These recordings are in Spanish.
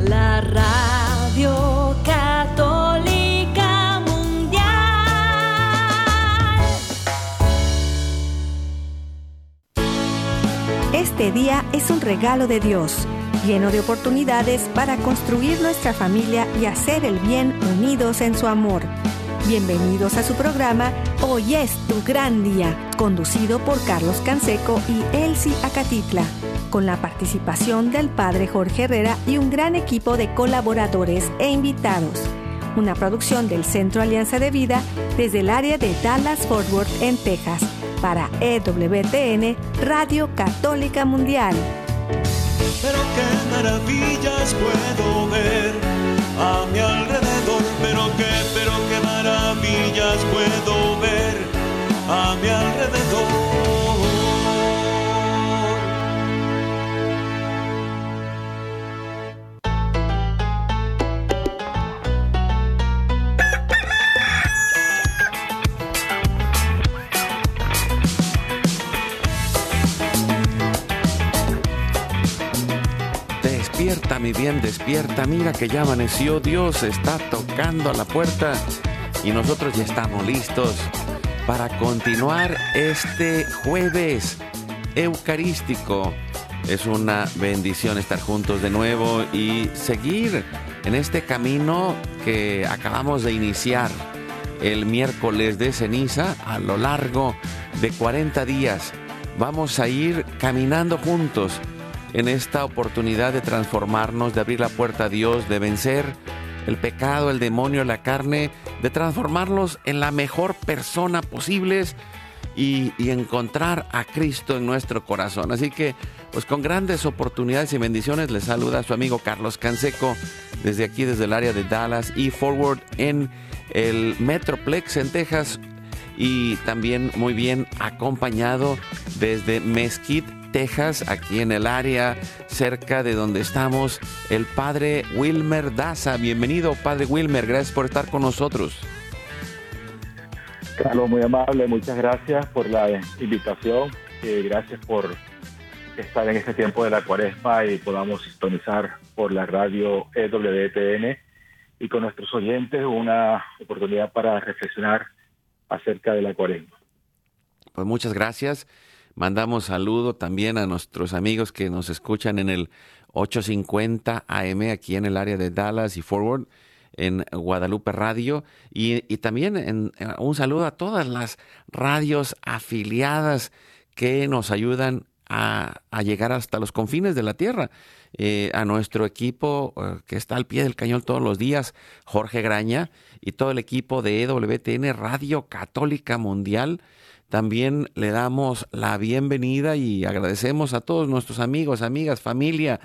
la radio católica mundial. Este día es un regalo de Dios, lleno de oportunidades para construir nuestra familia y hacer el bien unidos en su amor. Bienvenidos a su programa Hoy es tu gran día, conducido por Carlos Canseco y Elsie Acatitla, con la participación del padre Jorge Herrera y un gran equipo de colaboradores e invitados. Una producción del Centro Alianza de Vida desde el área de Dallas Fort Worth en Texas para EWTN Radio Católica Mundial. Pero qué maravillas puedo ver a mi alrededor, pero qué, pero qué maravillas puedo a mi alrededor. Despierta, mi bien, despierta. Mira que ya amaneció. Dios está tocando a la puerta y nosotros ya estamos listos para continuar este jueves eucarístico. Es una bendición estar juntos de nuevo y seguir en este camino que acabamos de iniciar el miércoles de ceniza a lo largo de 40 días. Vamos a ir caminando juntos en esta oportunidad de transformarnos, de abrir la puerta a Dios, de vencer el pecado, el demonio, la carne, de transformarnos en la mejor persona posible y, y, encontrar a Cristo en nuestro corazón. Así que, pues con grandes oportunidades y bendiciones, les saluda a su amigo Carlos Canseco desde aquí, desde el área de Dallas y Forward en el Metroplex en Texas y también muy bien acompañado desde Mesquite Texas, aquí en el área cerca de donde estamos, el padre Wilmer Daza. Bienvenido, padre Wilmer, gracias por estar con nosotros. Carlos, muy amable, muchas gracias por la invitación, eh, gracias por estar en este tiempo de la cuaresma y podamos sintonizar por la radio EWTN y con nuestros oyentes una oportunidad para reflexionar acerca de la cuaresma. Pues muchas gracias. Mandamos saludo también a nuestros amigos que nos escuchan en el 850 AM aquí en el área de Dallas y Forward en Guadalupe Radio y, y también en, un saludo a todas las radios afiliadas que nos ayudan a, a llegar hasta los confines de la tierra. Eh, a nuestro equipo eh, que está al pie del cañón todos los días, Jorge Graña y todo el equipo de EWTN Radio Católica Mundial. También le damos la bienvenida y agradecemos a todos nuestros amigos, amigas, familia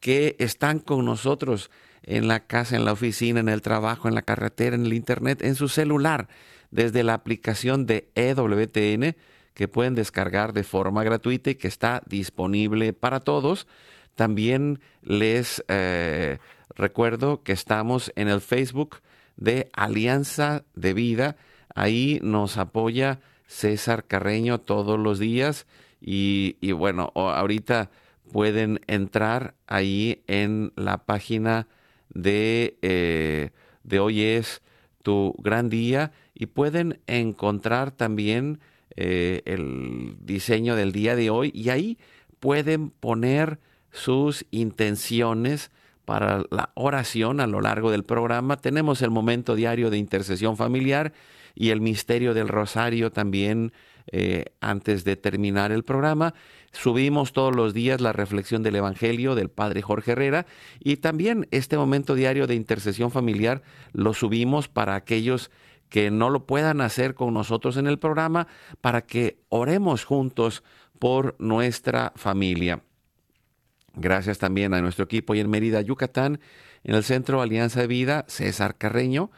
que están con nosotros en la casa, en la oficina, en el trabajo, en la carretera, en el internet, en su celular, desde la aplicación de EWTN que pueden descargar de forma gratuita y que está disponible para todos. También les eh, recuerdo que estamos en el Facebook de Alianza de Vida. Ahí nos apoya César Carreño todos los días y, bueno, ahorita pueden entrar ahí en la página de, eh, de hoy es tu gran día y pueden encontrar también eh, el diseño del día de hoy y ahí pueden poner sus intenciones para la oración a lo largo del programa. Tenemos el momento diario de intercesión familiar y el misterio del rosario también eh, antes de terminar el programa. Subimos todos los días la reflexión del Evangelio del Padre Jorge Herrera y también este momento diario de intercesión familiar lo subimos para aquellos que no lo puedan hacer con nosotros en el programa, para que oremos juntos por nuestra familia. Gracias también a nuestro equipo y en Mérida, Yucatán, en el Centro Alianza de Vida, César Carreño,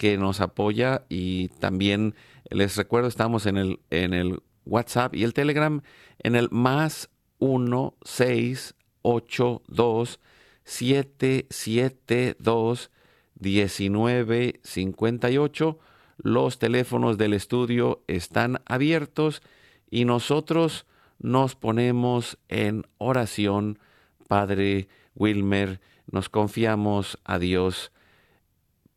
que nos apoya y también les recuerdo, estamos en el, en el WhatsApp y el Telegram en el más 1 6 8 2 7 7 2 19 58. Los teléfonos del estudio están abiertos y nosotros nos ponemos en oración, Padre Wilmer, nos confiamos a Dios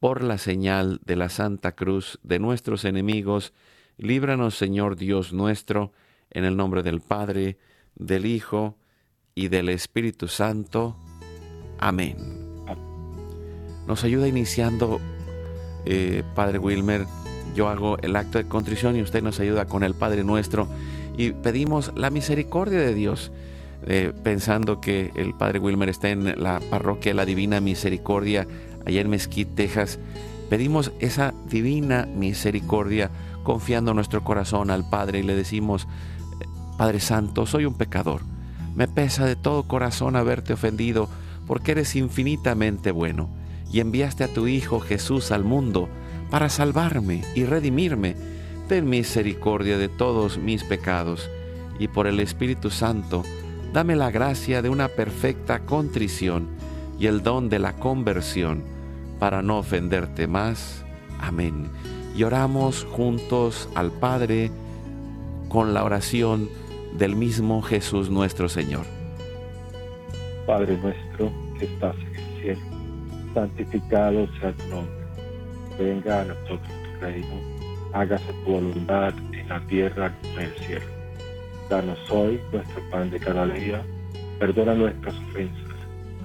por la señal de la Santa Cruz de nuestros enemigos. Líbranos, Señor Dios nuestro, en el nombre del Padre, del Hijo y del Espíritu Santo. Amén. Nos ayuda iniciando, eh, Padre Wilmer. Yo hago el acto de contrición y usted nos ayuda con el Padre nuestro y pedimos la misericordia de Dios. Eh, pensando que el Padre Wilmer está en la parroquia La Divina Misericordia, allá en Mesquite, Texas. Pedimos esa divina misericordia confiando nuestro corazón al Padre y le decimos, Padre Santo, soy un pecador. Me pesa de todo corazón haberte ofendido porque eres infinitamente bueno y enviaste a tu Hijo Jesús al mundo para salvarme y redimirme. Ten misericordia de todos mis pecados y por el Espíritu Santo, dame la gracia de una perfecta contrición y el don de la conversión para no ofenderte más. Amén. Y oramos juntos al Padre con la oración del mismo Jesús nuestro Señor. Padre nuestro que estás en el cielo, santificado sea tu nombre. Venga a nosotros tu reino, hágase tu voluntad en la tierra como en el cielo. Danos hoy nuestro pan de cada día, perdona nuestras ofensas,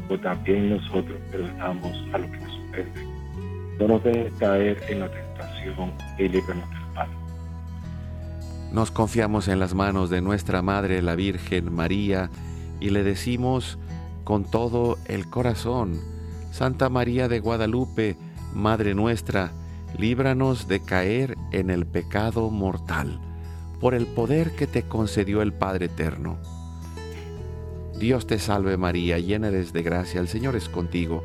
como también nosotros perdonamos a los que. No nos dejes caer en la tentación y líbranos del. Nos confiamos en las manos de nuestra Madre, la Virgen María, y le decimos con todo el corazón, Santa María de Guadalupe, Madre nuestra, líbranos de caer en el pecado mortal, por el poder que te concedió el Padre Eterno. Dios te salve María, llena eres de gracia, el Señor es contigo,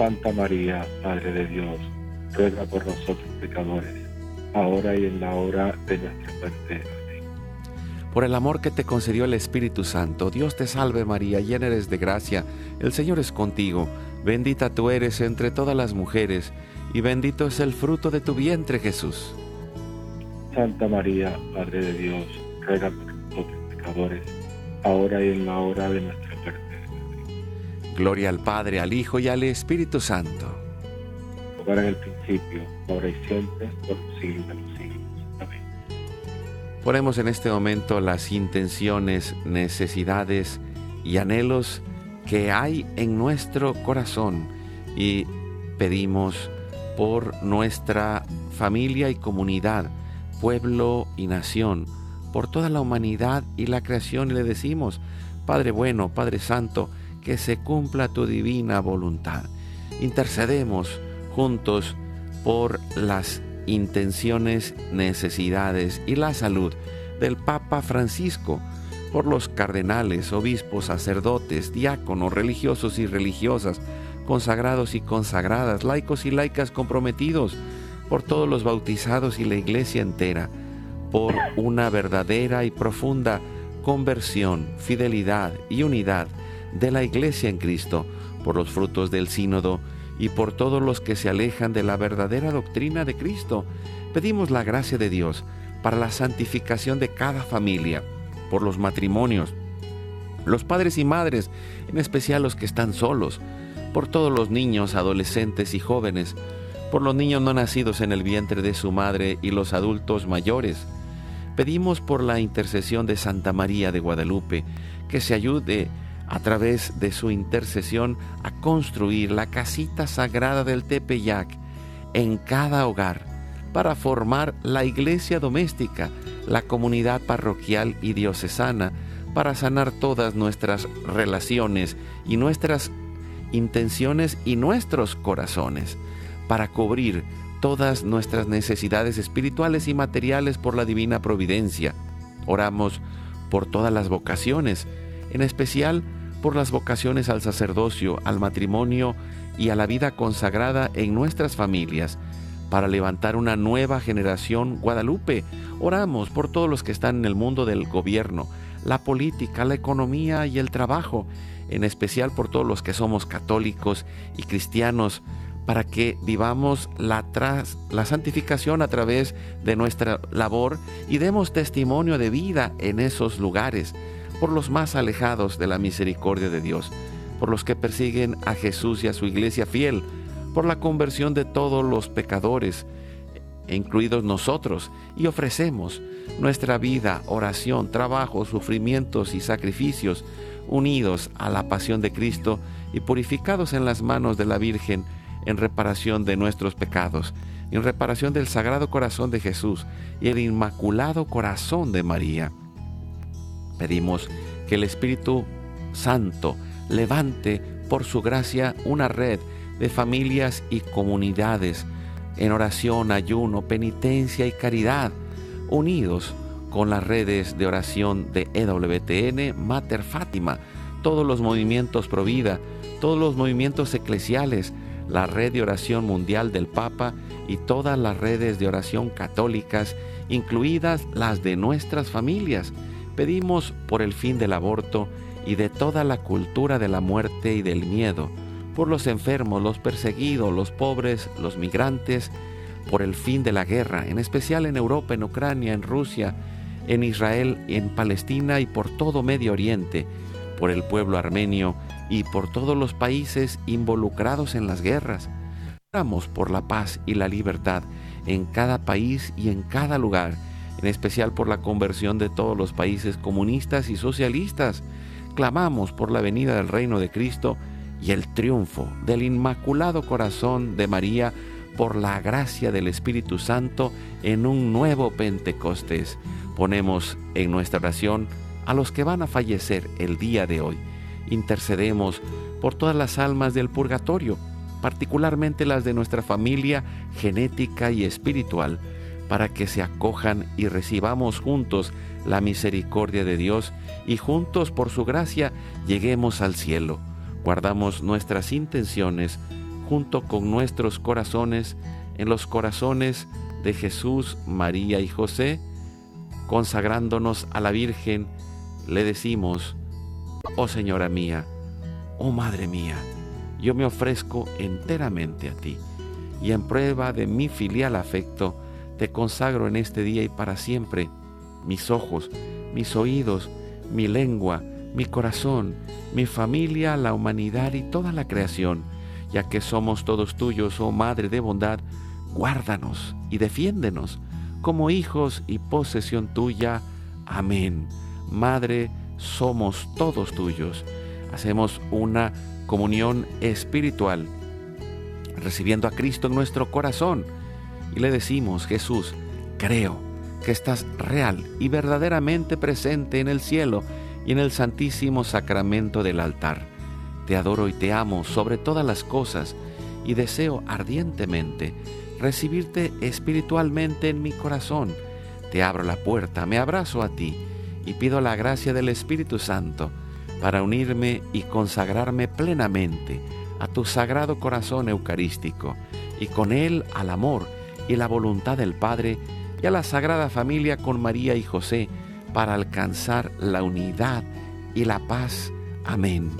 Santa María, Madre de Dios, ruega por nosotros pecadores, ahora y en la hora de nuestra muerte. Amén. Por el amor que te concedió el Espíritu Santo, Dios te salve María, llena eres de gracia, el Señor es contigo, bendita tú eres entre todas las mujeres, y bendito es el fruto de tu vientre Jesús. Santa María, Madre de Dios, ruega por nosotros pecadores, ahora y en la hora de nuestra muerte. Gloria al Padre, al Hijo y al Espíritu Santo. Como era en el principio, ahora y siempre, por los siglos de los siglos. Amén. Ponemos en este momento las intenciones, necesidades y anhelos que hay en nuestro corazón y pedimos por nuestra familia y comunidad, pueblo y nación, por toda la humanidad y la creación y le decimos, Padre bueno, Padre Santo, que se cumpla tu divina voluntad. Intercedemos juntos por las intenciones, necesidades y la salud del Papa Francisco, por los cardenales, obispos, sacerdotes, diáconos, religiosos y religiosas, consagrados y consagradas, laicos y laicas comprometidos, por todos los bautizados y la iglesia entera, por una verdadera y profunda conversión, fidelidad y unidad de la iglesia en Cristo, por los frutos del sínodo y por todos los que se alejan de la verdadera doctrina de Cristo. Pedimos la gracia de Dios para la santificación de cada familia, por los matrimonios, los padres y madres, en especial los que están solos, por todos los niños, adolescentes y jóvenes, por los niños no nacidos en el vientre de su madre y los adultos mayores. Pedimos por la intercesión de Santa María de Guadalupe que se ayude a través de su intercesión a construir la casita sagrada del Tepeyac en cada hogar para formar la iglesia doméstica, la comunidad parroquial y diocesana, para sanar todas nuestras relaciones y nuestras intenciones y nuestros corazones, para cubrir todas nuestras necesidades espirituales y materiales por la divina providencia. Oramos por todas las vocaciones, en especial por las vocaciones al sacerdocio, al matrimonio y a la vida consagrada en nuestras familias, para levantar una nueva generación Guadalupe. Oramos por todos los que están en el mundo del gobierno, la política, la economía y el trabajo, en especial por todos los que somos católicos y cristianos, para que vivamos la, la santificación a través de nuestra labor y demos testimonio de vida en esos lugares, por los más alejados de la misericordia de Dios, por los que persiguen a Jesús y a su iglesia fiel, por la conversión de todos los pecadores, incluidos nosotros, y ofrecemos nuestra vida, oración, trabajo, sufrimientos y sacrificios, unidos a la pasión de Cristo y purificados en las manos de la Virgen en reparación de nuestros pecados, en reparación del Sagrado Corazón de Jesús y el Inmaculado Corazón de María. Pedimos que el Espíritu Santo levante por su gracia una red de familias y comunidades en oración, ayuno, penitencia y caridad, unidos con las redes de oración de EWTN, Mater Fátima, todos los movimientos pro vida, todos los movimientos eclesiales, la red de oración mundial del Papa y todas las redes de oración católicas, incluidas las de nuestras familias. Pedimos por el fin del aborto y de toda la cultura de la muerte y del miedo por los enfermos, los perseguidos, los pobres, los migrantes, por el fin de la guerra, en especial en Europa, en Ucrania, en Rusia, en Israel, en Palestina y por todo Medio Oriente, por el pueblo armenio y por todos los países involucrados en las guerras. Oramos por la paz y la libertad en cada país y en cada lugar, en especial por la conversión de todos los países comunistas y socialistas. Clamamos por la venida del reino de Cristo y el triunfo del Inmaculado Corazón de María por la gracia del Espíritu Santo en un nuevo Pentecostés. Ponemos en nuestra oración a los que van a fallecer el día de hoy. Intercedemos por todas las almas del purgatorio, particularmente las de nuestra familia genética y espiritual, para que se acojan y recibamos juntos la misericordia de Dios y juntos por su gracia lleguemos al cielo. Guardamos nuestras intenciones junto con nuestros corazones en los corazones de Jesús, María y José, consagrándonos a la Virgen, le decimos, oh Señora mía, oh Madre mía, yo me ofrezco enteramente a ti, y en prueba de mi filial afecto, te consagro en este día y para siempre mis ojos, mis oídos, mi lengua, mi corazón, mi familia, la humanidad y toda la creación, ya que somos todos tuyos, oh Madre de bondad, guárdanos y defiéndenos como hijos y posesión tuya. Amén. Madre, somos todos tuyos. Hacemos una comunión espiritual, recibiendo a Cristo en nuestro corazón y le decimos, Jesús, creo que estás real y verdaderamente presente en el cielo y en el santísimo sacramento del altar. Te adoro y te amo sobre todas las cosas y deseo ardientemente recibirte espiritualmente en mi corazón. Te abro la puerta, me abrazo a ti y pido la gracia del Espíritu Santo para unirme y consagrarme plenamente a tu sagrado corazón eucarístico y con él al amor y la voluntad del Padre y a la Sagrada Familia con María y José, para alcanzar la unidad y la paz. Amén.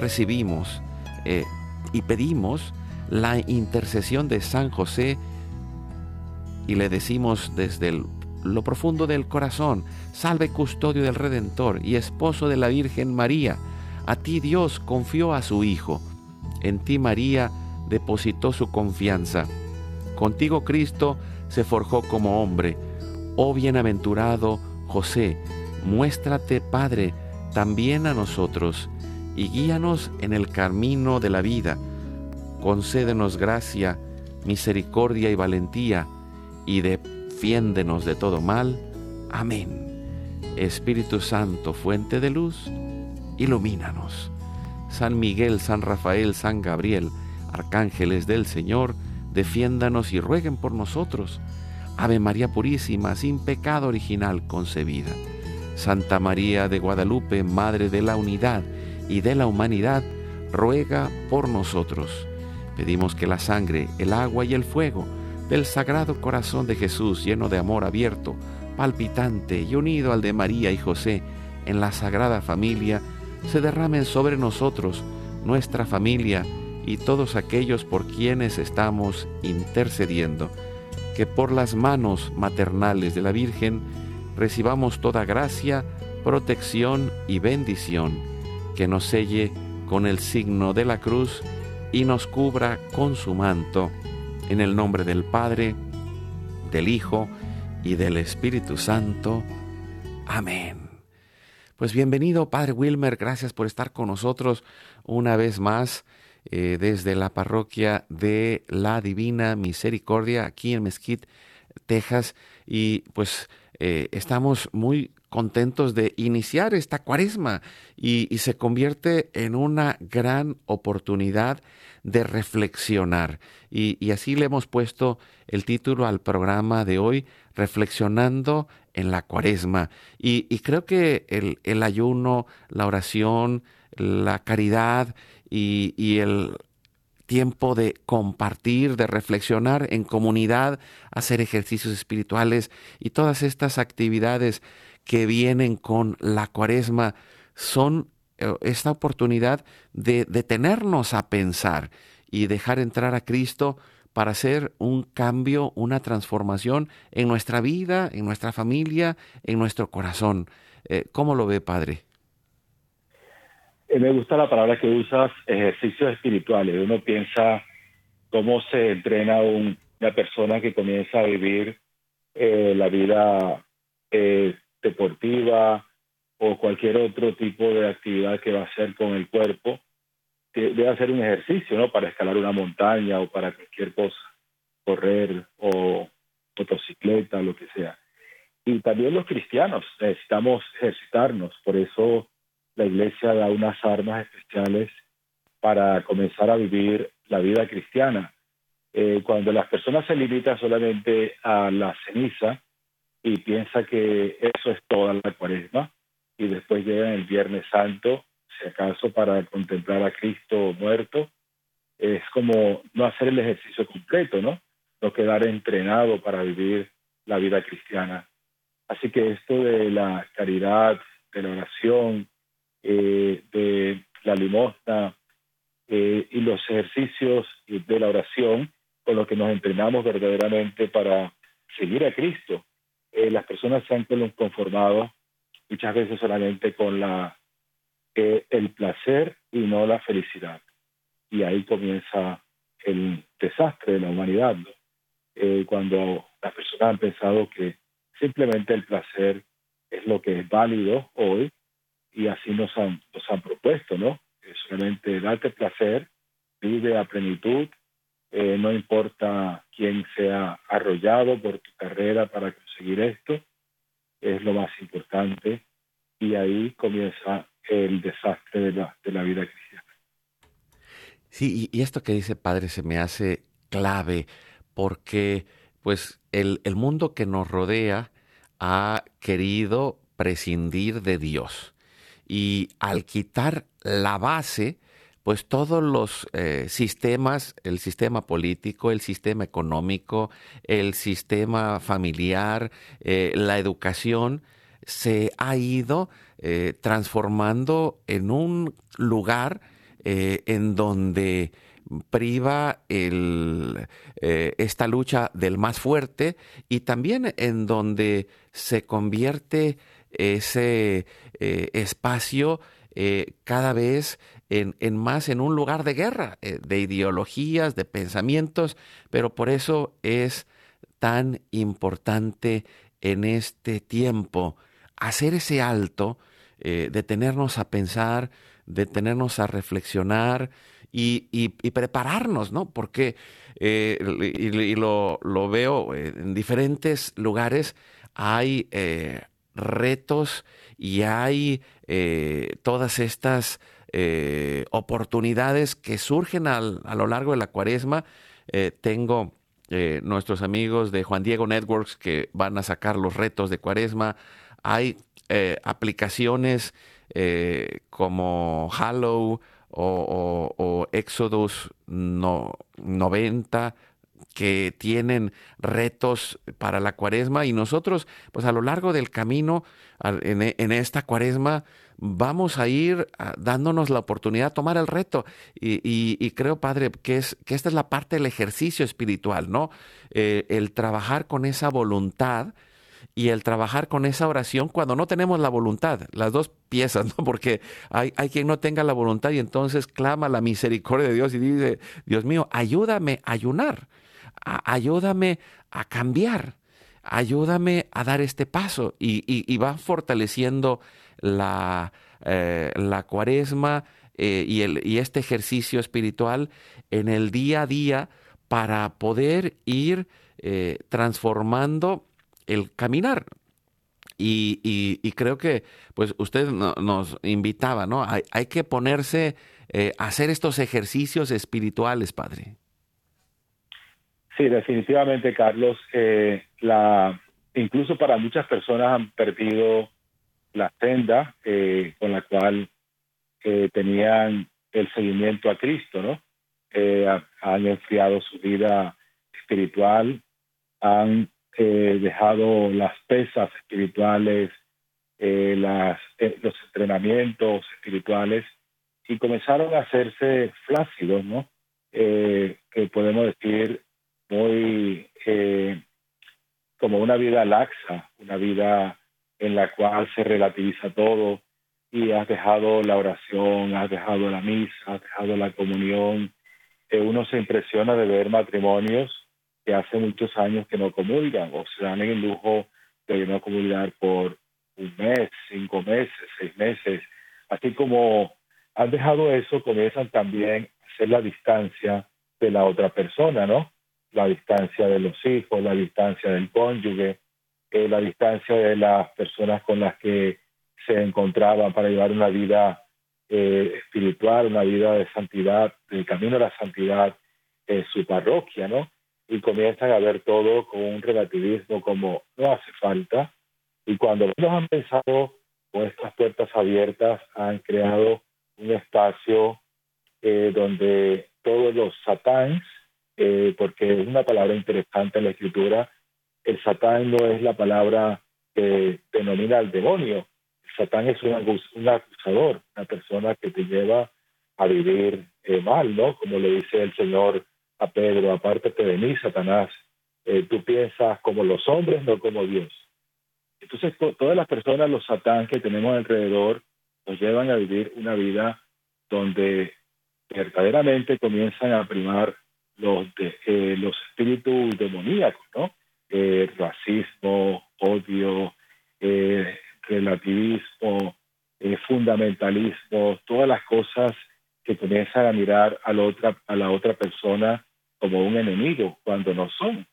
Recibimos eh, y pedimos la intercesión de San José y le decimos desde lo profundo del corazón, salve custodio del Redentor y esposo de la Virgen María. A ti Dios confió a su Hijo. En ti María depositó su confianza. Contigo Cristo se forjó como hombre. Oh bienaventurado, José, muéstrate, Padre, también a nosotros, y guíanos en el camino de la vida. Concédenos gracia, misericordia y valentía, y defiéndenos de todo mal. Amén. Espíritu Santo, fuente de luz, ilumínanos. San Miguel, San Rafael, San Gabriel, arcángeles del Señor, defiéndanos y rueguen por nosotros Ave María Purísima, sin pecado original concebida. Santa María de Guadalupe, Madre de la Unidad y de la Humanidad, ruega por nosotros. Pedimos que la sangre, el agua y el fuego del Sagrado Corazón de Jesús, lleno de amor abierto, palpitante y unido al de María y José en la Sagrada Familia, se derramen sobre nosotros, nuestra familia y todos aquellos por quienes estamos intercediendo, que por las manos maternales de la Virgen recibamos toda gracia, protección y bendición, que nos selle con el signo de la cruz y nos cubra con su manto en el nombre del Padre, del Hijo y del Espíritu Santo. Amén. Pues bienvenido, Padre Wilmer, gracias por estar con nosotros una vez más eh, desde la parroquia de la Divina Misericordia aquí en Mesquite, Texas. Y pues eh, estamos muy contentos de iniciar esta cuaresma y, y, se convierte en una gran oportunidad de reflexionar. Y, así le hemos puesto el título al programa de hoy, Reflexionando en la cuaresma. Y, creo que el, ayuno, la oración, la caridad y, el tiempo de compartir, de reflexionar en comunidad, hacer ejercicios espirituales y todas estas actividades que vienen con la cuaresma son eh, esta oportunidad de detenernos a pensar y dejar entrar a Cristo para hacer un cambio, una transformación en nuestra vida, en nuestra familia, en nuestro corazón. Eh, ¿Cómo lo ve, Padre? Eh, me gusta la palabra que usas, ejercicios espirituales. Uno piensa cómo se entrena una persona que comienza a vivir la vida deportiva, o cualquier otro tipo de actividad que va a hacer con el cuerpo, que debe hacer un ejercicio, ¿no? Para escalar una montaña o para cualquier cosa, correr o motocicleta, lo que sea. Y también los cristianos necesitamos ejercitarnos, por eso la iglesia da unas armas especiales para comenzar a vivir la vida cristiana. Eh, cuando las personas se limitan solamente a la ceniza y piensa que eso es toda la cuaresma, y después llegan el Viernes Santo, si acaso para contemplar a Cristo muerto, es como no hacer el ejercicio completo, ¿no? No quedar entrenado para vivir la vida cristiana. Así que esto de la caridad, de la oración, eh, de la limosna eh, y los ejercicios de la oración con los que nos entrenamos verdaderamente para seguir a Cristo. Eh, las personas se han conformado muchas veces solamente con la, eh, el placer y no la felicidad. Y ahí comienza el desastre de la humanidad, eh, cuando las personas han pensado que simplemente el placer es lo que es válido hoy y así nos han, nos han propuesto, ¿no? solamente date placer, vive a plenitud, eh, no importa quién sea arrollado por tu carrera para conseguir esto, es lo más importante y ahí comienza el desastre de la, de la vida cristiana. Sí, y esto que dice Padre se me hace clave porque pues el, el mundo que nos rodea ha querido prescindir de Dios y al quitar la base, pues todos los eh, sistemas, el sistema político, el sistema económico, el sistema familiar, eh, la educación, se ha ido eh, transformando en un lugar en donde priva esta lucha del más fuerte y también en donde se convierte ese espacio cada vez en, más en un lugar de guerra, eh, de ideologías, de pensamientos, pero por eso es tan importante en este tiempo hacer ese alto, eh, detenernos a pensar, detenernos a reflexionar y, prepararnos, ¿no? Porque, eh, y, lo, veo en diferentes lugares, hay retos y hay todas estas eh, oportunidades que surgen a lo largo de la cuaresma. Eh, tengo eh, nuestros amigos de Juan Diego Networks que van a sacar los retos de cuaresma. hay eh, aplicaciones eh, como Hallow o, o, Exodus no, 90 que tienen retos para la cuaresma y nosotros pues a lo largo del camino en, esta cuaresma vamos a ir ah, dándonos la oportunidad de tomar el reto. Y, creo padre que es que esta es la parte del ejercicio espiritual no eh, el trabajar con esa voluntad y el trabajar con esa oración cuando no tenemos la voluntad, las dos piezas, ¿no? Porque hay, hay quien no tenga la voluntad y entonces clama la misericordia de Dios y dice, Dios mío, ayúdame a ayunar, ayúdame a cambiar, ayúdame a dar este paso y, va fortaleciendo la, eh, la cuaresma eh, y, este ejercicio espiritual en el día a día para poder ir eh, transformando el caminar. Y, creo que pues usted nos invitaba, ¿no? Hay, que ponerse eh, hacer estos ejercicios espirituales, Padre. Sí, definitivamente, Carlos. Eh, incluso para muchas personas han perdido la senda eh, con la cual tenían el seguimiento a Cristo, ¿no? han enfriado su vida espiritual, han eh, dejado las pesas espirituales, eh, eh, los entrenamientos espirituales y comenzaron a hacerse flácidos, ¿no? que podemos decir muy como una vida laxa, una vida en la cual se relativiza todo y has dejado la oración, has dejado la misa, has dejado la comunión. uno se impresiona de ver matrimonios que hace muchos años que no comulgan o se dan el lujo de no comulgar por un mes, cinco meses, seis meses. Así como han dejado eso, comienzan también a hacer la distancia de la otra persona, ¿no? La distancia de los hijos, la distancia del cónyuge, eh, la distancia de las personas con las que se encontraban para llevar una vida eh, espiritual, una vida de santidad, del camino a la santidad en su parroquia, ¿no? y comienzan a ver todo con un relativismo como no hace falta. Y cuando los han pensado con estas puertas abiertas, han creado un espacio eh, donde todos los satáns, eh, porque es una palabra interesante en la escritura, el satán no es la palabra que denomina al demonio. Satán es un, acusador, una persona que te lleva a vivir eh, mal, ¿no? Como le dice el Señor a Pedro, apártate de mí, Satanás, eh, tú piensas como los hombres, no como Dios. Entonces, todas las personas, los satán que tenemos alrededor, nos llevan a vivir una vida donde verdaderamente comienzan a primar los, eh, los espíritus demoníacos, ¿no? Eh, racismo, odio, relativismo, fundamentalismo, todas las cosas que comienzan a mirar a la otra, a la otra persona como un enemigo cuando no son.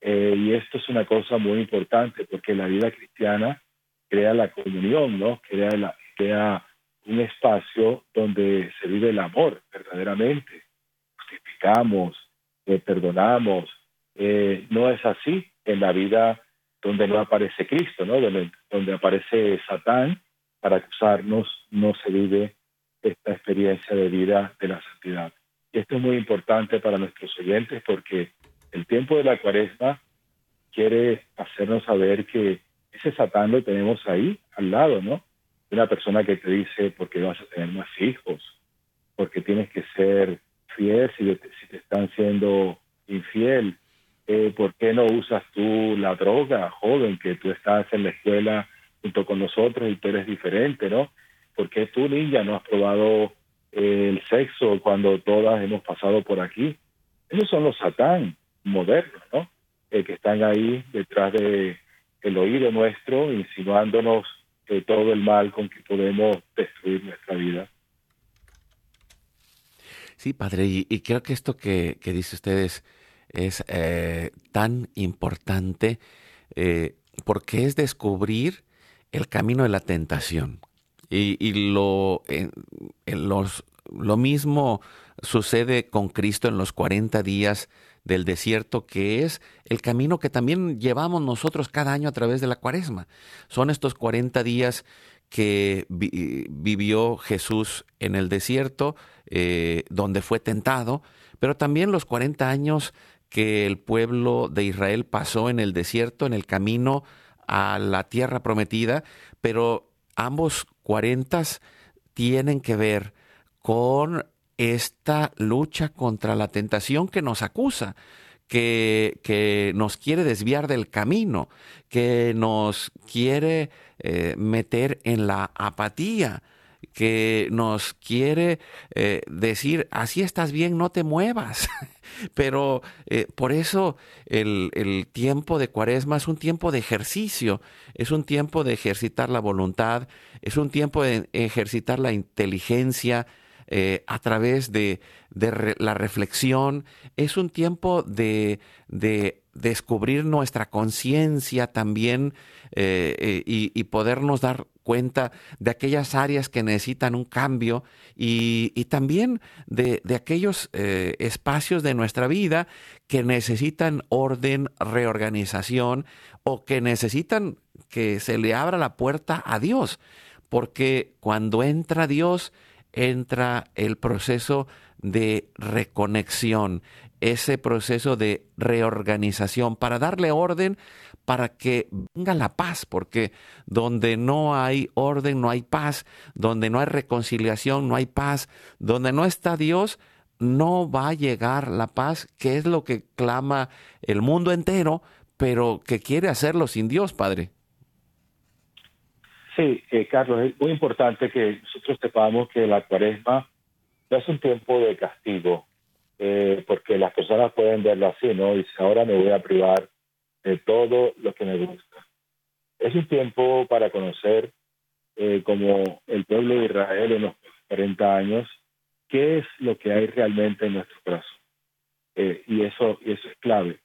Eh, y esto es una cosa muy importante porque la vida cristiana crea la comunión, ¿no? Crea, la, crea un espacio donde se vive el amor verdaderamente. Justificamos, eh, perdonamos. Eh, no es así en la vida donde no aparece Cristo, ¿no? Donde, donde aparece Satán para acusarnos, no se vive esta experiencia de vida de la santidad. Y esto es muy importante para nuestros oyentes porque el tiempo de la cuaresma quiere hacernos saber que ese Satán lo tenemos ahí, al lado, ¿no? Una persona que te dice, porque vas a tener más hijos, porque tienes que ser fiel si te, si te están siendo infiel, eh, ¿por qué no usas tú la droga, joven, que tú estás en la escuela junto con nosotros y tú eres diferente, ¿no? ¿Por qué tú, niña, no has probado el sexo cuando todas hemos pasado por aquí. Esos son los satán modernos, ¿no? Eh, que están ahí detrás de el oído nuestro, insinuándonos eh, todo el mal con que podemos destruir nuestra vida. Sí, padre, y, creo que esto que, dice ustedes es eh, tan importante porque es descubrir el camino de la tentación. Y, lo, lo mismo sucede con Cristo en los 40 días del desierto, que es el camino que también llevamos nosotros cada año a través de la cuaresma. Son estos 40 días que vivió Jesús en el desierto, eh, donde fue tentado, pero también los 40 años que el pueblo de Israel pasó en el desierto, en el camino a la tierra prometida, pero ambos 40 tienen que ver con esta lucha contra la tentación que nos acusa, que, nos quiere desviar del camino, que nos quiere eh, meter en la apatía, que nos quiere eh, decir, así estás bien, no te muevas. Pero eh, por eso el, tiempo de cuaresma es un tiempo de ejercicio, es un tiempo de ejercitar la voluntad, es un tiempo de ejercitar la inteligencia, eh, a través de, la reflexión. Es un tiempo de, descubrir nuestra conciencia también eh, eh, y, podernos dar cuenta de aquellas áreas que necesitan un cambio y, también de, aquellos espacios de nuestra vida que necesitan orden, reorganización o que necesitan que se le abra la puerta a Dios. Porque cuando entra Dios, entra el proceso de reconexión, ese proceso de reorganización para darle orden para que venga la paz, porque donde no hay orden, no hay paz, donde no hay reconciliación, no hay paz, donde no está Dios, no va a llegar la paz, que es lo que clama el mundo entero, pero que quiere hacerlo sin Dios, Padre. Sí, eh, Carlos, es muy importante que nosotros sepamos que la cuaresma no es un tiempo de castigo, eh, porque las personas pueden verlo así, ¿no? Y ahora me voy a privar de todo lo que me gusta. Es un tiempo para conocer, eh, como el pueblo de Israel en los 40 años, qué es lo que hay realmente en nuestro corazón. y, eso, y eso es clave,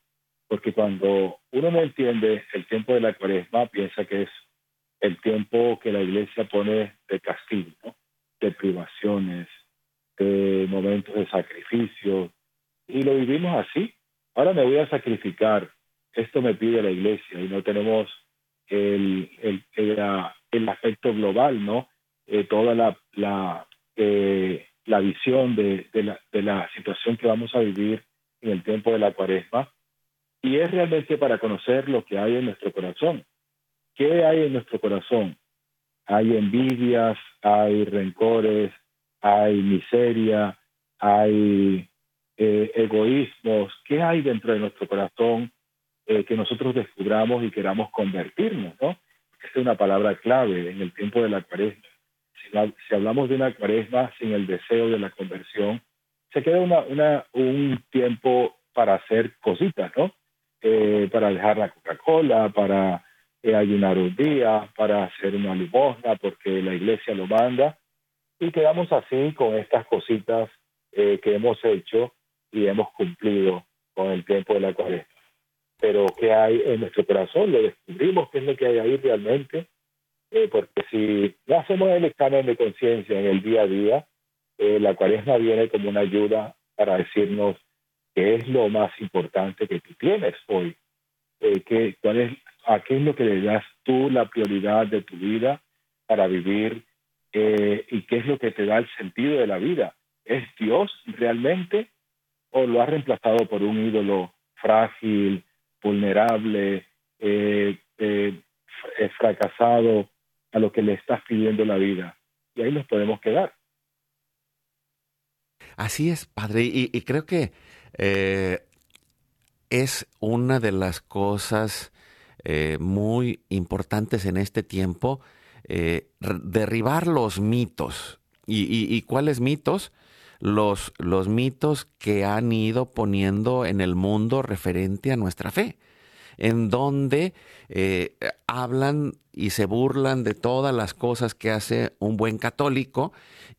porque cuando uno no entiende el tiempo de la cuaresma, piensa que es el tiempo que la iglesia pone de castigo, de privaciones, de momentos de sacrificio, y lo vivimos así. Ahora me voy a sacrificar, esto me pide la iglesia, y no tenemos el, el, el, aspecto global, ¿no? Eh, toda la, la, eh, la visión de, la, de la situación que vamos a vivir en el tiempo de la cuaresma, y es realmente para conocer lo que hay en nuestro corazón ¿Qué hay en nuestro corazón? Hay envidias, hay rencores, hay miseria, hay eh, egoísmos. ¿Qué hay dentro de nuestro corazón eh, que nosotros descubramos y queramos convertirnos? ¿no? Esa es una palabra clave en el tiempo de la cuaresma. Si, hablamos de una cuaresma sin el deseo de la conversión, se queda una, un tiempo para hacer cositas, ¿no? Eh, para dejar la Coca-Cola, para ayunar un día, para hacer una limosna, porque la iglesia lo manda. Y quedamos así con estas cositas eh, que hemos hecho y hemos cumplido con el tiempo de la cuaresma. Pero ¿qué hay en nuestro corazón? Lo descubrimos, qué es lo que hay ahí realmente. Eh, porque si no hacemos el examen de conciencia en el día a día, eh, la cuaresma viene como una ayuda para decirnos qué es lo más importante que tú tienes hoy, eh, cuál es a qué es lo que le das tú la prioridad de tu vida para vivir eh, y qué es lo que te da el sentido de la vida. ¿Es Dios realmente o lo has reemplazado por un ídolo frágil, vulnerable, eh, eh, fracasado a lo que le estás pidiendo la vida? Y ahí nos podemos quedar. Así es, padre, y, y creo que es una de las cosas eh, muy importantes en este tiempo, eh, derribar los mitos. ¿Y, cuáles mitos? Los, los mitos que han ido poniendo en el mundo referente a nuestra fe, en donde eh, hablan y se burlan de todas las cosas que hace un buen católico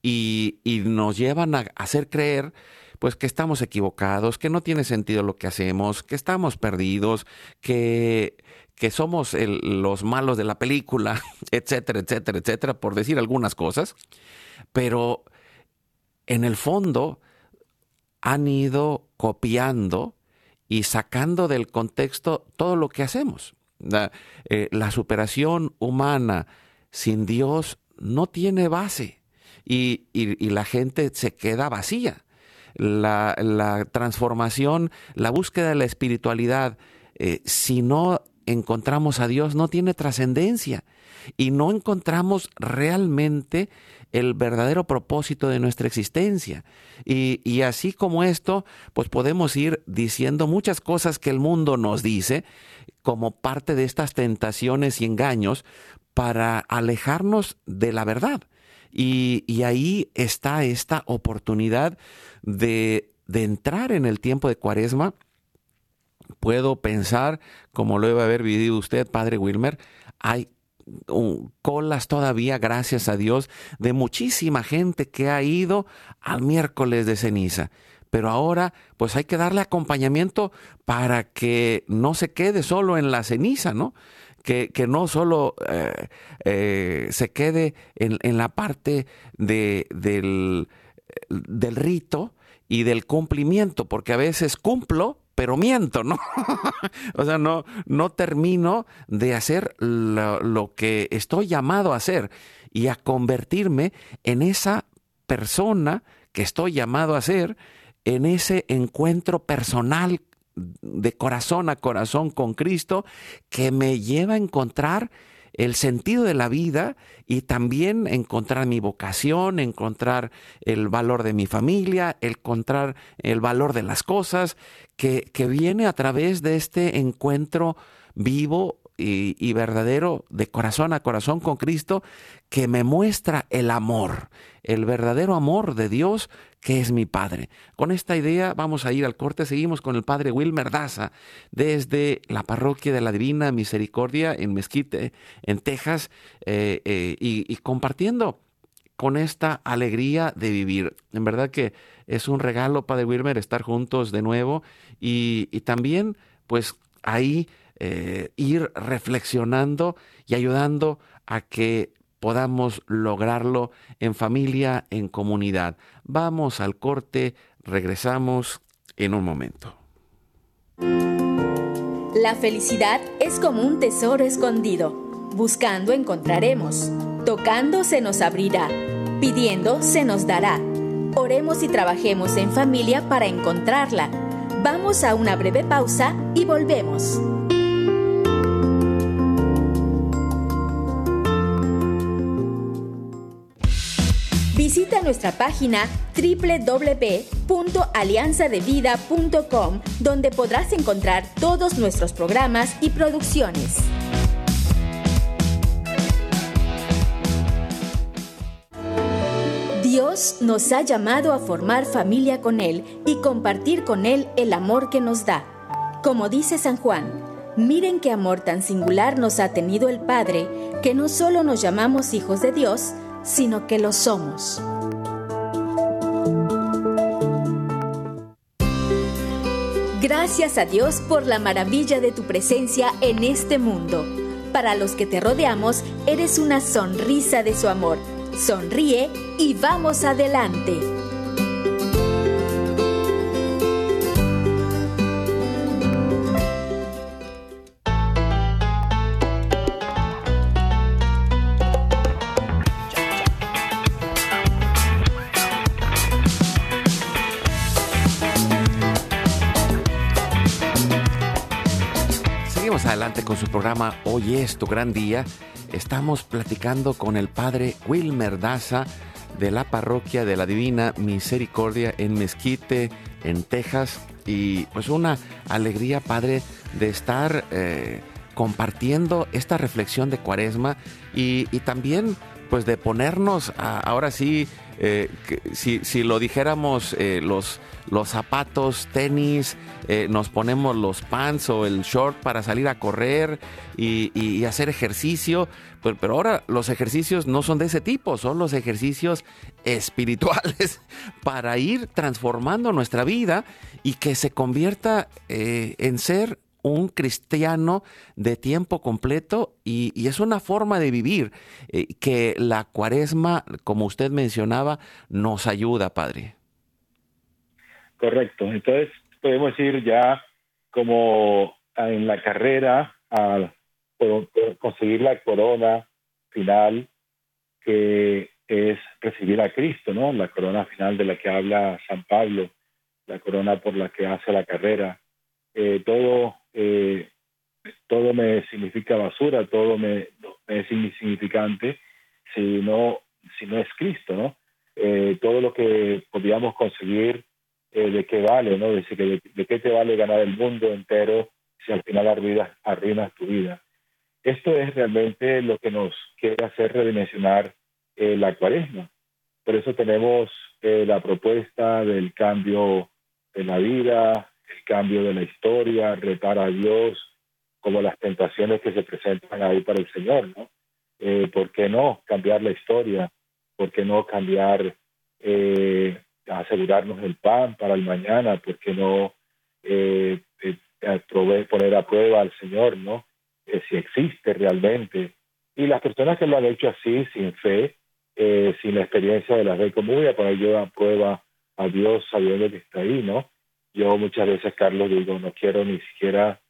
y, y nos llevan a hacer creer pues que estamos equivocados, que no tiene sentido lo que hacemos, que estamos perdidos, que, que somos los malos de la película, etcétera, etcétera, etcétera, por decir algunas cosas. Pero en el fondo han ido copiando y sacando del contexto todo lo que hacemos. La, eh, superación humana sin Dios no tiene base y, y la gente se queda vacía. La, transformación, la búsqueda de la espiritualidad, eh, si no encontramos a Dios, no tiene trascendencia y no encontramos realmente el verdadero propósito de nuestra existencia. Y, y, así como esto, pues podemos ir diciendo muchas cosas que el mundo nos dice como parte de estas tentaciones y engaños para alejarnos de la verdad. Y, y ahí está esta oportunidad de, de entrar en el tiempo de cuaresma puedo pensar, como lo debe haber vivido usted, Padre Wilmer, hay colas todavía, gracias a Dios, de muchísima gente que ha ido al miércoles de ceniza. Pero ahora, pues hay que darle acompañamiento para que no se quede solo en la ceniza, ¿no? Que, que no solo eh, eh, se quede en, en la parte de, del, del rito y del cumplimiento, porque a veces cumplo, pero miento, ¿no? o sea, no, no termino de hacer lo, lo, que estoy llamado a hacer y a convertirme en esa persona que estoy llamado a ser, en ese encuentro personal de corazón a corazón con Cristo que me lleva a encontrar el sentido de la vida y también encontrar mi vocación, encontrar el valor de mi familia, encontrar el valor de las cosas, que, que viene a través de este encuentro vivo y, y, verdadero de corazón a corazón con Cristo, que me muestra el amor, el verdadero amor de Dios que es mi Padre. Con esta idea vamos a ir al corte, seguimos con el Padre Wilmer Daza desde la parroquia de la Divina Misericordia en Mesquite, en Texas, eh, eh, y, compartiendo con esta alegría de vivir. En verdad que es un regalo, Padre Wilmer, estar juntos de nuevo y, y también, pues ahí eh, ir reflexionando y ayudando a que podamos lograrlo en familia, en comunidad. Vamos al corte, regresamos en un momento. La felicidad es como un tesoro escondido. Buscando encontraremos. Tocando se nos abrirá. Pidiendo se nos dará. Oremos y trabajemos en familia para encontrarla. Vamos a una breve pausa y volvemos. Visita nuestra página www.alianzadevida.com donde podrás encontrar todos nuestros programas y producciones. Dios nos ha llamado a formar familia con Él y compartir con Él el amor que nos da. Como dice San Juan, miren qué amor tan singular nos ha tenido el Padre, que no solo nos llamamos hijos de Dios, sino que lo somos. Gracias a Dios por la maravilla de tu presencia en este mundo. Para los que te rodeamos, eres una sonrisa de su amor. Sonríe y vamos adelante. Con su programa Hoy es tu gran día. Estamos platicando con el padre Wilmer Daza de la parroquia de la Divina Misericordia en Mezquite, en Texas. Y pues una alegría, padre, de estar eh, compartiendo esta reflexión de cuaresma y, y también pues de ponernos a, ahora sí, eh, si, si, lo dijéramos, eh, los, los zapatos, tenis, eh, nos ponemos los pants o el short para salir a correr y, hacer ejercicio. Pero, pero, ahora los ejercicios no son de ese tipo, son los ejercicios espirituales para ir transformando nuestra vida y que se convierta en ser un cristiano de tiempo completo y, es una forma de vivir eh, que la cuaresma, como usted mencionaba, nos ayuda, Padre. Correcto. Entonces, podemos decir ya como en la carrera a conseguir la corona final que es recibir a Cristo, ¿no? La corona final de la que habla San Pablo, la corona por la que hace la carrera. Eh, todo, eh, todo me significa basura, todo me, es insignificante si no, si no es Cristo, ¿no? Eh, todo lo que podíamos conseguir, ¿de qué vale, no? De, de, de, qué te vale ganar el mundo entero si al final arruinas, arruinas tu vida. Esto es realmente lo que nos quiere hacer redimensionar eh, la cuaresma. Por eso tenemos eh, la propuesta del cambio de la vida, el cambio de la historia, retar a Dios, como las tentaciones que se presentan ahí para el Señor, ¿no? Eh, ¿Por qué no cambiar la historia? ¿Por qué no cambiar, asegurarnos el pan para el mañana? ¿Por qué no poner a prueba al Señor, ¿no? si existe realmente. Y las personas que lo han hecho así, sin fe, eh, sin la experiencia de la fe común, y poner yo a prueba a Dios sabiendo que está ahí, ¿no? Yo muchas veces, Carlos, digo, no quiero ni siquiera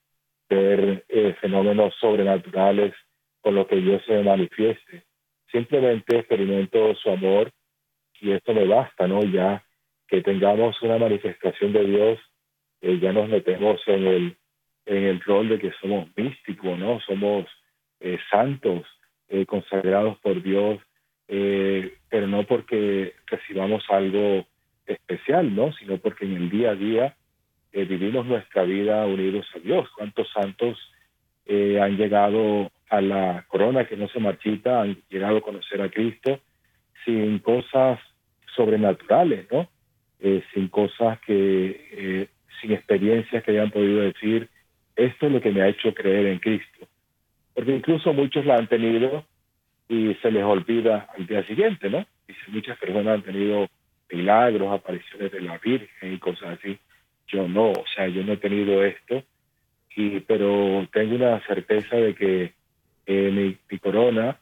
ver eh, fenómenos sobrenaturales con lo que Dios se manifieste. Simplemente experimento su amor y esto me basta, ¿no? Ya que tengamos una manifestación de Dios, eh, ya nos metemos en el, en el rol de que somos místicos, ¿no? Somos santos, consagrados por Dios, eh, pero no porque recibamos algo especial, ¿no? Sino porque en el día a día eh, vivimos nuestra vida unidos a Dios. ¿Cuántos santos eh, han llegado a la corona que no se marchita, han llegado a conocer a Cristo sin cosas sobrenaturales, ¿no? sin cosas que, sin experiencias que hayan podido decir, esto es lo que me ha hecho creer en Cristo. Porque incluso muchos la han tenido y se les olvida al día siguiente, ¿no? Y muchas personas han tenido milagros, apariciones de la Virgen y cosas así. Yo no, o sea, yo no he tenido esto, y, pero tengo una certeza de que eh, mi, corona,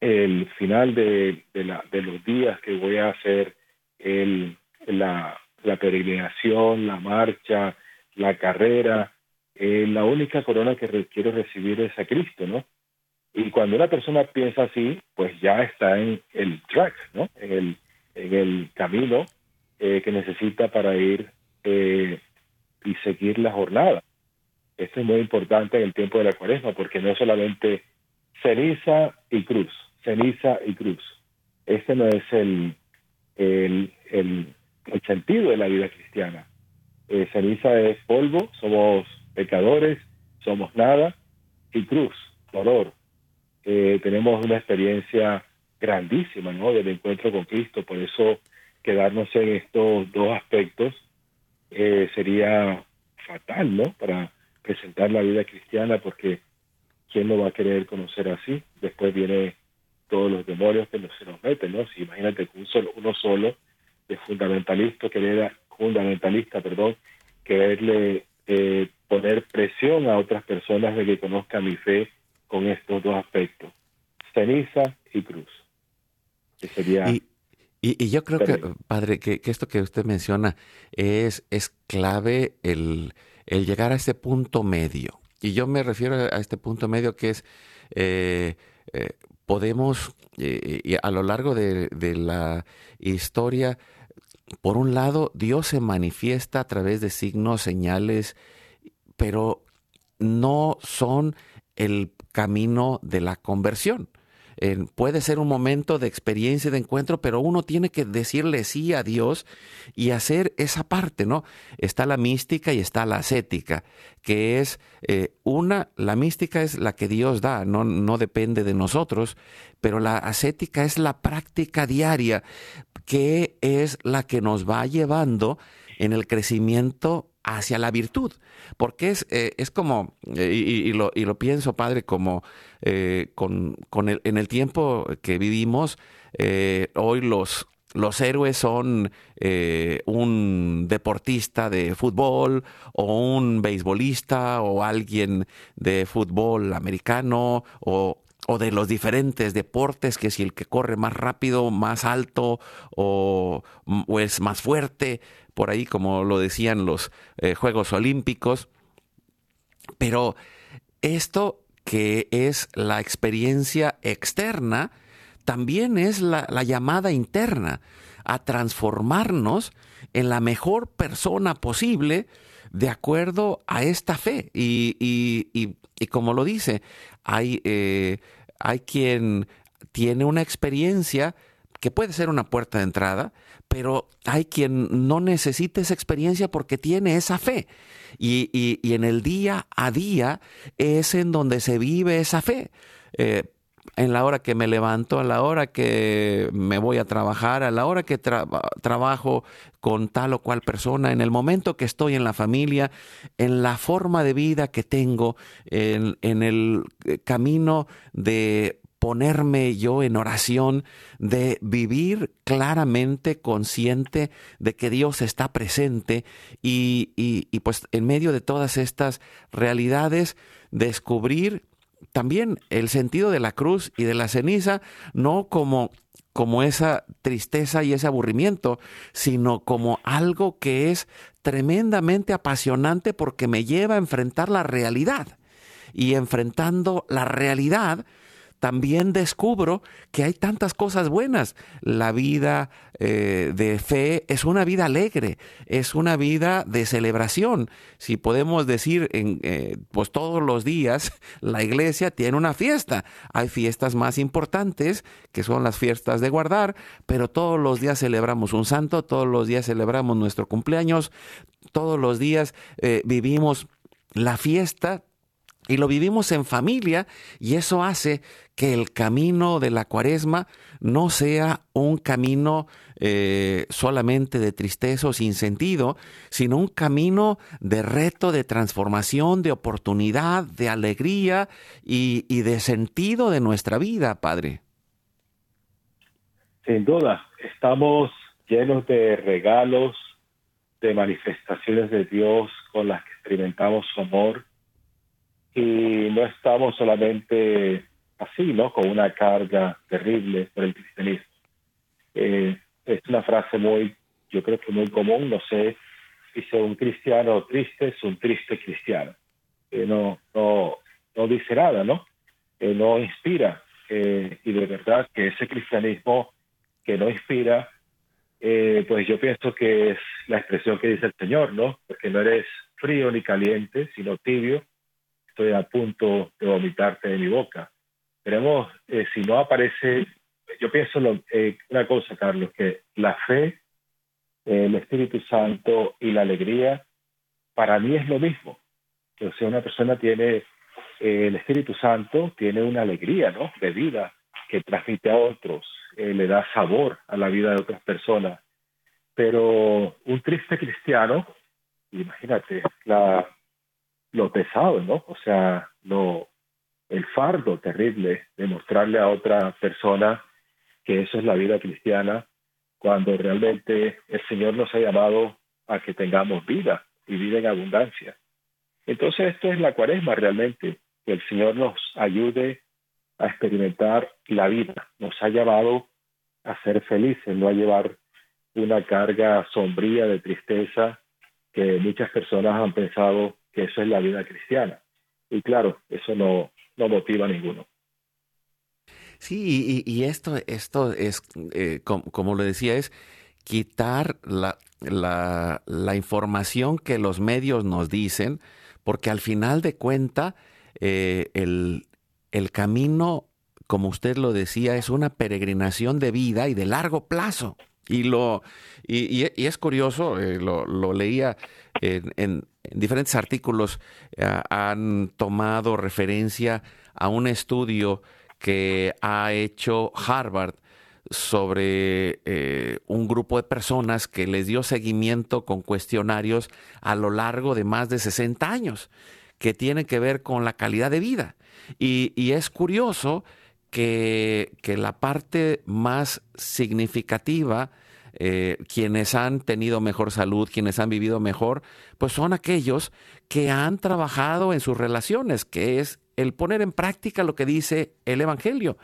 el final de, la, de los días que voy a hacer el, la, la peregrinación, la marcha, la carrera, eh, la única corona que quiero recibir es a Cristo, ¿no? Y cuando una persona piensa así, pues ya está en el track, ¿no? En el, en el camino eh, que necesita para ir eh, y seguir la jornada. Esto es muy importante en el tiempo de la cuaresma, porque no es solamente ceniza y cruz, ceniza y cruz. Este no es el, el, el, sentido de la vida cristiana. Eh, ceniza es polvo, somos pecadores, somos nada, y cruz, dolor, eh, tenemos una experiencia grandísima ¿no? del encuentro con Cristo, por eso quedarnos en estos dos aspectos eh, sería fatal, ¿no? Para presentar la vida cristiana, porque ¿quién lo va a querer conocer así? Después viene todos los demonios que se nos meten, ¿no? Si imagínate que solo, uno solo de fundamentalista, querer, fundamentalista, perdón, quererle eh, poner presión a otras personas de que conozcan mi fe con estos dos aspectos, ceniza y cruz. y, y, yo creo que, padre, que, esto que usted menciona es, es clave el, el, llegar a este punto medio. Y yo me refiero a este punto medio que es, eh, eh, podemos, eh, a lo largo de, de la historia, por un lado, Dios se manifiesta a través de signos, señales, pero no son el camino de la conversión. Puede ser un momento de experiencia, de encuentro, pero uno tiene que decirle sí a Dios y hacer esa parte, ¿no? Está la mística y está la ascética, que es eh, una, la mística es la que Dios da, no, no depende de nosotros, pero la ascética es la práctica diaria, que es la que nos va llevando en el crecimiento hacia la virtud, porque es, eh, es como, eh, y, lo, y, lo, pienso, Padre, como eh, con, con el, en el tiempo que vivimos, hoy los, los héroes son eh, un deportista de fútbol o un beisbolista o alguien de fútbol americano o, de los diferentes deportes, que si el que corre más rápido, más alto o, es más fuerte, por ahí como lo decían los eh, Juegos Olímpicos. Pero esto que es la experiencia externa, también es la, llamada interna a transformarnos en la mejor persona posible de acuerdo a esta fe. Y, como lo dice, hay, eh, hay quien tiene una experiencia que puede ser una puerta de entrada, pero hay quien no necesita esa experiencia porque tiene esa fe. Y, en el día a día es en donde se vive esa fe. Eh, en la hora que me levanto, a la hora que me voy a trabajar, a la hora que trabajo con tal o cual persona, en el momento que estoy en la familia, en la forma de vida que tengo, en, en el eh, camino de ponerme yo en oración, de vivir claramente consciente de que Dios está presente y, y, pues en medio de todas estas realidades descubrir también el sentido de la cruz y de la ceniza, no como, como esa tristeza y ese aburrimiento, sino como algo que es tremendamente apasionante porque me lleva a enfrentar la realidad. Y enfrentando la realidad, también descubro que hay tantas cosas buenas. La vida eh, de fe es una vida alegre, es una vida de celebración. Si podemos decir, en, eh, pues todos los días la iglesia tiene una fiesta. Hay fiestas más importantes, que son las fiestas de guardar, pero todos los días celebramos un santo, todos los días celebramos nuestro cumpleaños, todos los días eh, vivimos la fiesta y lo vivimos en familia y eso hace que el camino de la cuaresma no sea un camino eh, solamente de tristeza o sin sentido, sino un camino de reto, de transformación, de oportunidad, de alegría y, y de sentido de nuestra vida, Padre. Sin duda, estamos llenos de regalos, de manifestaciones de Dios con las que experimentamos su amor y no estamos solamente así, ¿no? Con una carga terrible por el cristianismo. Eh, es una frase muy, yo creo que muy común, no sé, dice un cristiano triste es un triste cristiano. Eh, no, no, no dice nada, ¿no? Eh, no inspira. y de verdad que ese cristianismo que no inspira, pues yo pienso que es la expresión que dice el Señor, ¿no? Porque no eres frío ni caliente, sino tibio estoy a punto de vomitarte de mi boca. Veremos eh, si no aparece, yo pienso eh, una cosa, Carlos, que la fe, el Espíritu Santo y la alegría, para mí es lo mismo. O sea, una persona tiene eh, el Espíritu Santo, tiene una alegría, ¿no? De vida que transmite a otros, le da sabor a la vida de otras personas. Pero un triste cristiano, imagínate, la, lo pesado, ¿no? O sea, lo, el fardo terrible de mostrarle a otra persona que eso es la vida cristiana, cuando realmente el Señor nos ha llamado a que tengamos vida y vida en abundancia. Entonces esto es la cuaresma realmente, que el Señor nos ayude a experimentar la vida, nos ha llamado a ser felices, no a llevar una carga sombría de tristeza que muchas personas han pensado que eso es la vida cristiana. Y claro, eso no, no motiva a ninguno. Sí, y, esto, esto es, eh, como, lo decía, es quitar la, la, la, información que los medios nos dicen, porque al final de cuenta eh, el, el camino, como usted lo decía, es una peregrinación de vida y de largo plazo. Y, lo, y, y, es curioso, eh, lo, lo, leía en, en, diferentes artículos, eh, han tomado referencia a un estudio que ha hecho Harvard sobre eh, un grupo de personas que les dio seguimiento con cuestionarios a lo largo de más de 60 años, que tienen que ver con la calidad de vida. Y, es curioso que la parte más significativa eh, quienes han tenido mejor salud, quienes han vivido mejor, pues son aquellos que han trabajado en sus relaciones, que es el poner en práctica lo que dice el Evangelio.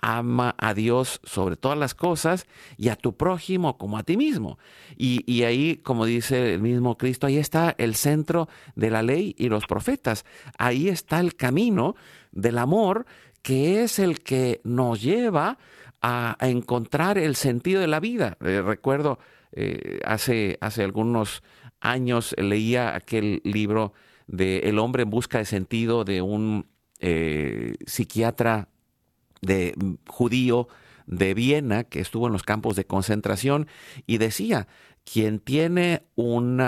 Ama a Dios sobre todas las cosas y a tu prójimo como a ti mismo. Y, y, ahí, como dice el mismo Cristo, ahí está el centro de la ley y los profetas. Ahí está el camino del amor que es el que nos lleva a, encontrar el sentido de la vida. Eh, recuerdo, eh, hace, hace algunos años leía aquel libro de El hombre en busca de sentido de un eh, psiquiatra de, mm, judío de Viena que estuvo en los campos de concentración y decía, quien tiene un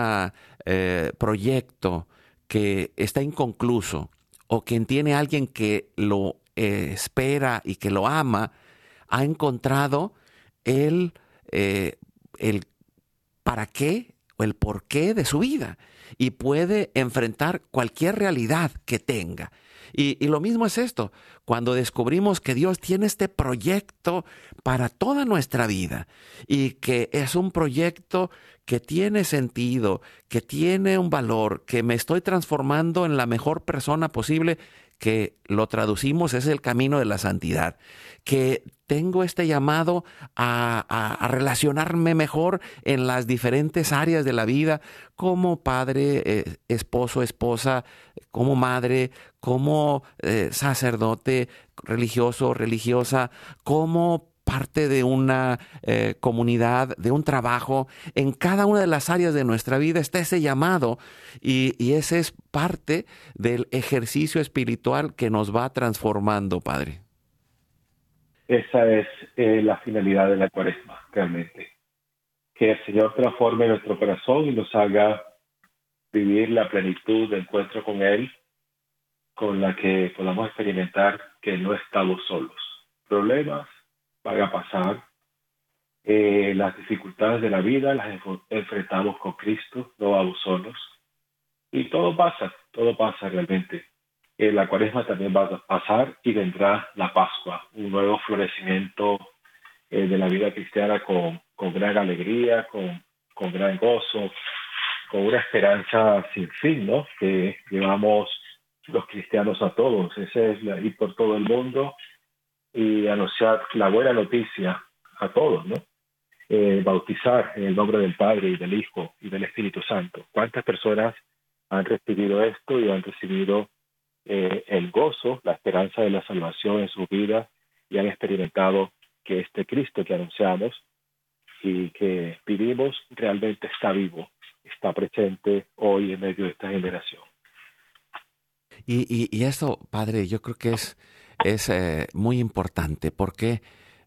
proyecto que está inconcluso o quien tiene alguien que lo espera y que lo ama, ha encontrado el, eh, el para qué o el porqué de su vida y puede enfrentar cualquier realidad que tenga. Y, y, lo mismo es esto, cuando descubrimos que Dios tiene este proyecto para toda nuestra vida y que es un proyecto que tiene sentido, que tiene un valor, que me estoy transformando en la mejor persona posible, que lo traducimos es el camino de la santidad, que tengo este llamado a, relacionarme mejor en las diferentes áreas de la vida, como padre, eh, esposo, esposa, como madre, como eh, sacerdote, religioso, religiosa, como parte de una eh, comunidad, de un trabajo. En cada una de las áreas de nuestra vida está ese llamado y, y ese es parte del ejercicio espiritual que nos va transformando, Padre. Esa es eh, la finalidad de la cuaresma, realmente. Que el Señor transforme nuestro corazón y nos haga vivir la plenitud de encuentro con Él, con la que podamos experimentar que no estamos solos. Problemas van a pasar, eh, las dificultades de la vida las enfrentamos con Cristo, no vamos solos. Y todo pasa, todo pasa realmente la cuaresma también va a pasar y vendrá la Pascua, un nuevo florecimiento eh, de la vida cristiana con, con gran alegría, con, con, gran gozo, con una esperanza sin fin, ¿no? Que llevamos los cristianos a todos. Ese es ir por todo el mundo y anunciar la buena noticia a todos, ¿no? Eh, bautizar en el nombre del Padre y del Hijo y del Espíritu Santo. ¿Cuántas personas han recibido esto y han recibido eh, el gozo, la esperanza de la salvación en su vida y han experimentado que este Cristo que anunciamos y que vivimos realmente está vivo, está presente hoy en medio de esta generación. Y, y, esto, Padre, yo creo que es, es eh, muy importante porque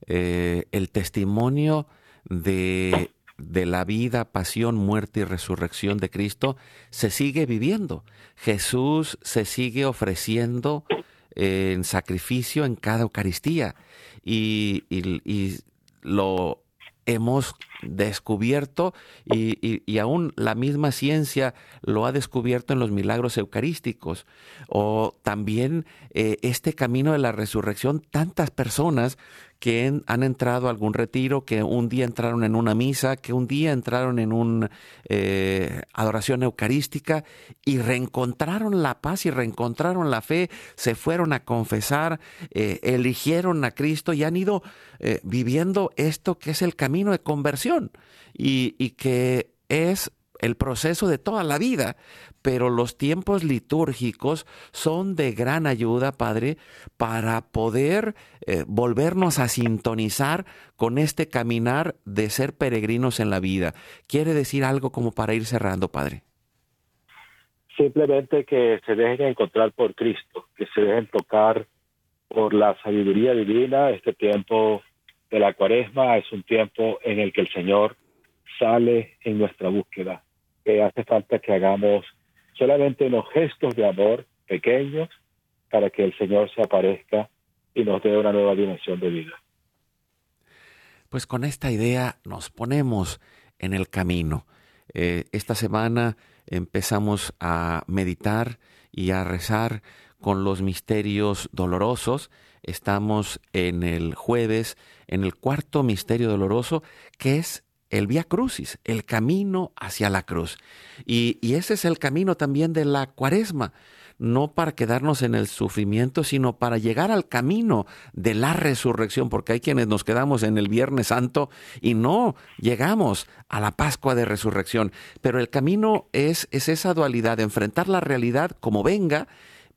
eh, el testimonio de de la vida, pasión, muerte y resurrección de Cristo se sigue viviendo. Jesús se sigue ofreciendo en sacrificio en cada Eucaristía y, y lo hemos descubierto y, aún la misma ciencia lo ha descubierto en los milagros eucarísticos. O también eh, este camino de la resurrección, tantas personas que han entrado a algún retiro, que un día entraron en una misa, que un día entraron en una eh, adoración eucarística y reencontraron la paz y reencontraron la fe, se fueron a confesar, eh, eligieron a Cristo y han ido viviendo esto que es el camino de conversión y, que es el proceso de toda la vida, pero los tiempos litúrgicos son de gran ayuda, Padre, para poder eh, volvernos a sintonizar con este caminar de ser peregrinos en la vida. ¿Quiere decir algo como para ir cerrando, Padre? Simplemente que se dejen encontrar por Cristo, que se dejen tocar por la sabiduría divina. Este tiempo de la cuaresma es un tiempo en el que el Señor sale en nuestra búsqueda. Que hace falta que hagamos solamente unos gestos de amor pequeños para que el Señor se aparezca y nos dé una nueva dimensión de vida. Pues con esta idea nos ponemos en el camino. Eh, esta semana empezamos a meditar y a rezar con los misterios dolorosos. Estamos en el jueves, en el cuarto misterio doloroso, que es el Vía Crucis, el camino hacia la cruz. Y, ese es el camino también de la cuaresma, no para quedarnos en el sufrimiento, sino para llegar al camino de la resurrección, porque hay quienes nos quedamos en el Viernes Santo y no llegamos a la Pascua de Resurrección. Pero el camino es, es esa dualidad, enfrentar la realidad como venga,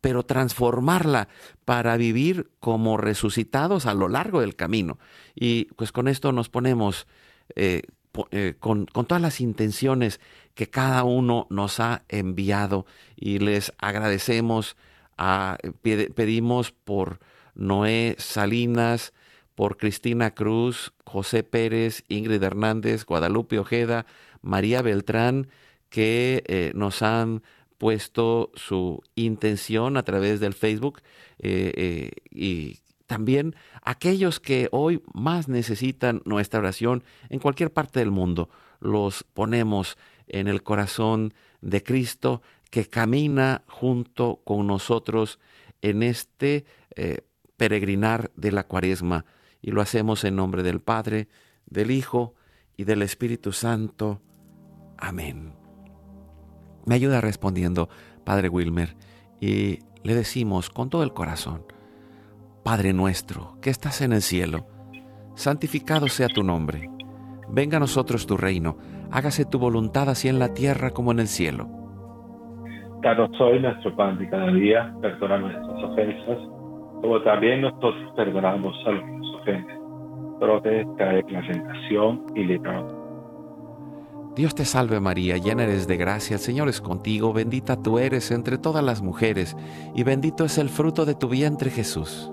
pero transformarla para vivir como resucitados a lo largo del camino. Y pues con esto nos ponemos eh, eh, con, todas las intenciones que cada uno nos ha enviado y les agradecemos, a, pedimos por Noé Salinas, por Cristina Cruz, José Pérez, Ingrid Hernández, Guadalupe Ojeda, María Beltrán, que eh, nos han puesto su intención a través del Facebook eh, y también aquellos que hoy más necesitan nuestra oración en cualquier parte del mundo, los ponemos en el corazón de Cristo que camina junto con nosotros en este eh, peregrinar de la cuaresma. Y lo hacemos en nombre del Padre, del Hijo y del Espíritu Santo. Amén. Me ayuda respondiendo, Padre Wilmer, y le decimos con todo el corazón, Padre nuestro, que estás en el cielo, santificado sea tu nombre. Venga a nosotros tu reino, hágase tu voluntad así en la tierra como en el cielo. Danos hoy nuestro pan de cada día, perdona nuestras ofensas, como también nosotros perdonamos a los que nos ofenden. Protege la tentación y líbranos. Dios te salve María, llena eres de gracia, el Señor es contigo, bendita tú eres entre todas las mujeres, y bendito es el fruto de tu vientre Jesús.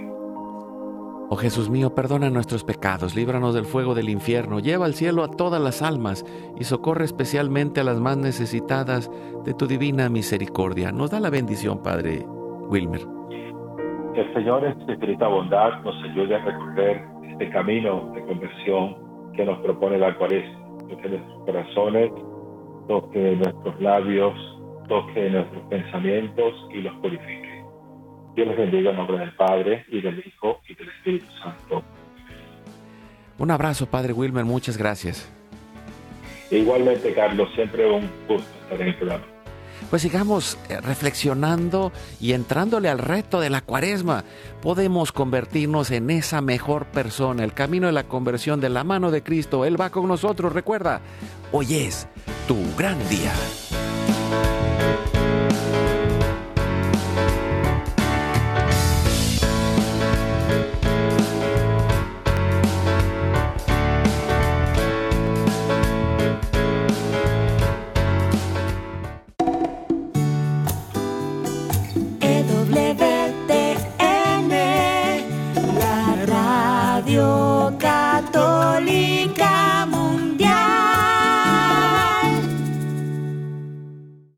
Oh Jesús mío, perdona nuestros pecados, líbranos del fuego del infierno, lleva al cielo a todas las almas y socorre especialmente a las más necesitadas de tu divina misericordia. Nos da la bendición, Padre Wilmer. El Señor en su infinita bondad nos ayude a recorrer este camino de conversión que nos propone la cuaresma. Toque nuestros corazones, toque nuestros labios, toque nuestros pensamientos y los purifique. Dios les bendiga en nombre del Padre y del Hijo y del Espíritu Santo. Un abrazo, Padre Wilmer, muchas gracias. Igualmente, Carlos, siempre un gusto estar en el programa. Pues sigamos eh, reflexionando y entrándole al reto de la cuaresma. Podemos convertirnos en esa mejor persona. El camino de la conversión de la mano de Cristo. Él va con nosotros. Recuerda, hoy es tu gran día.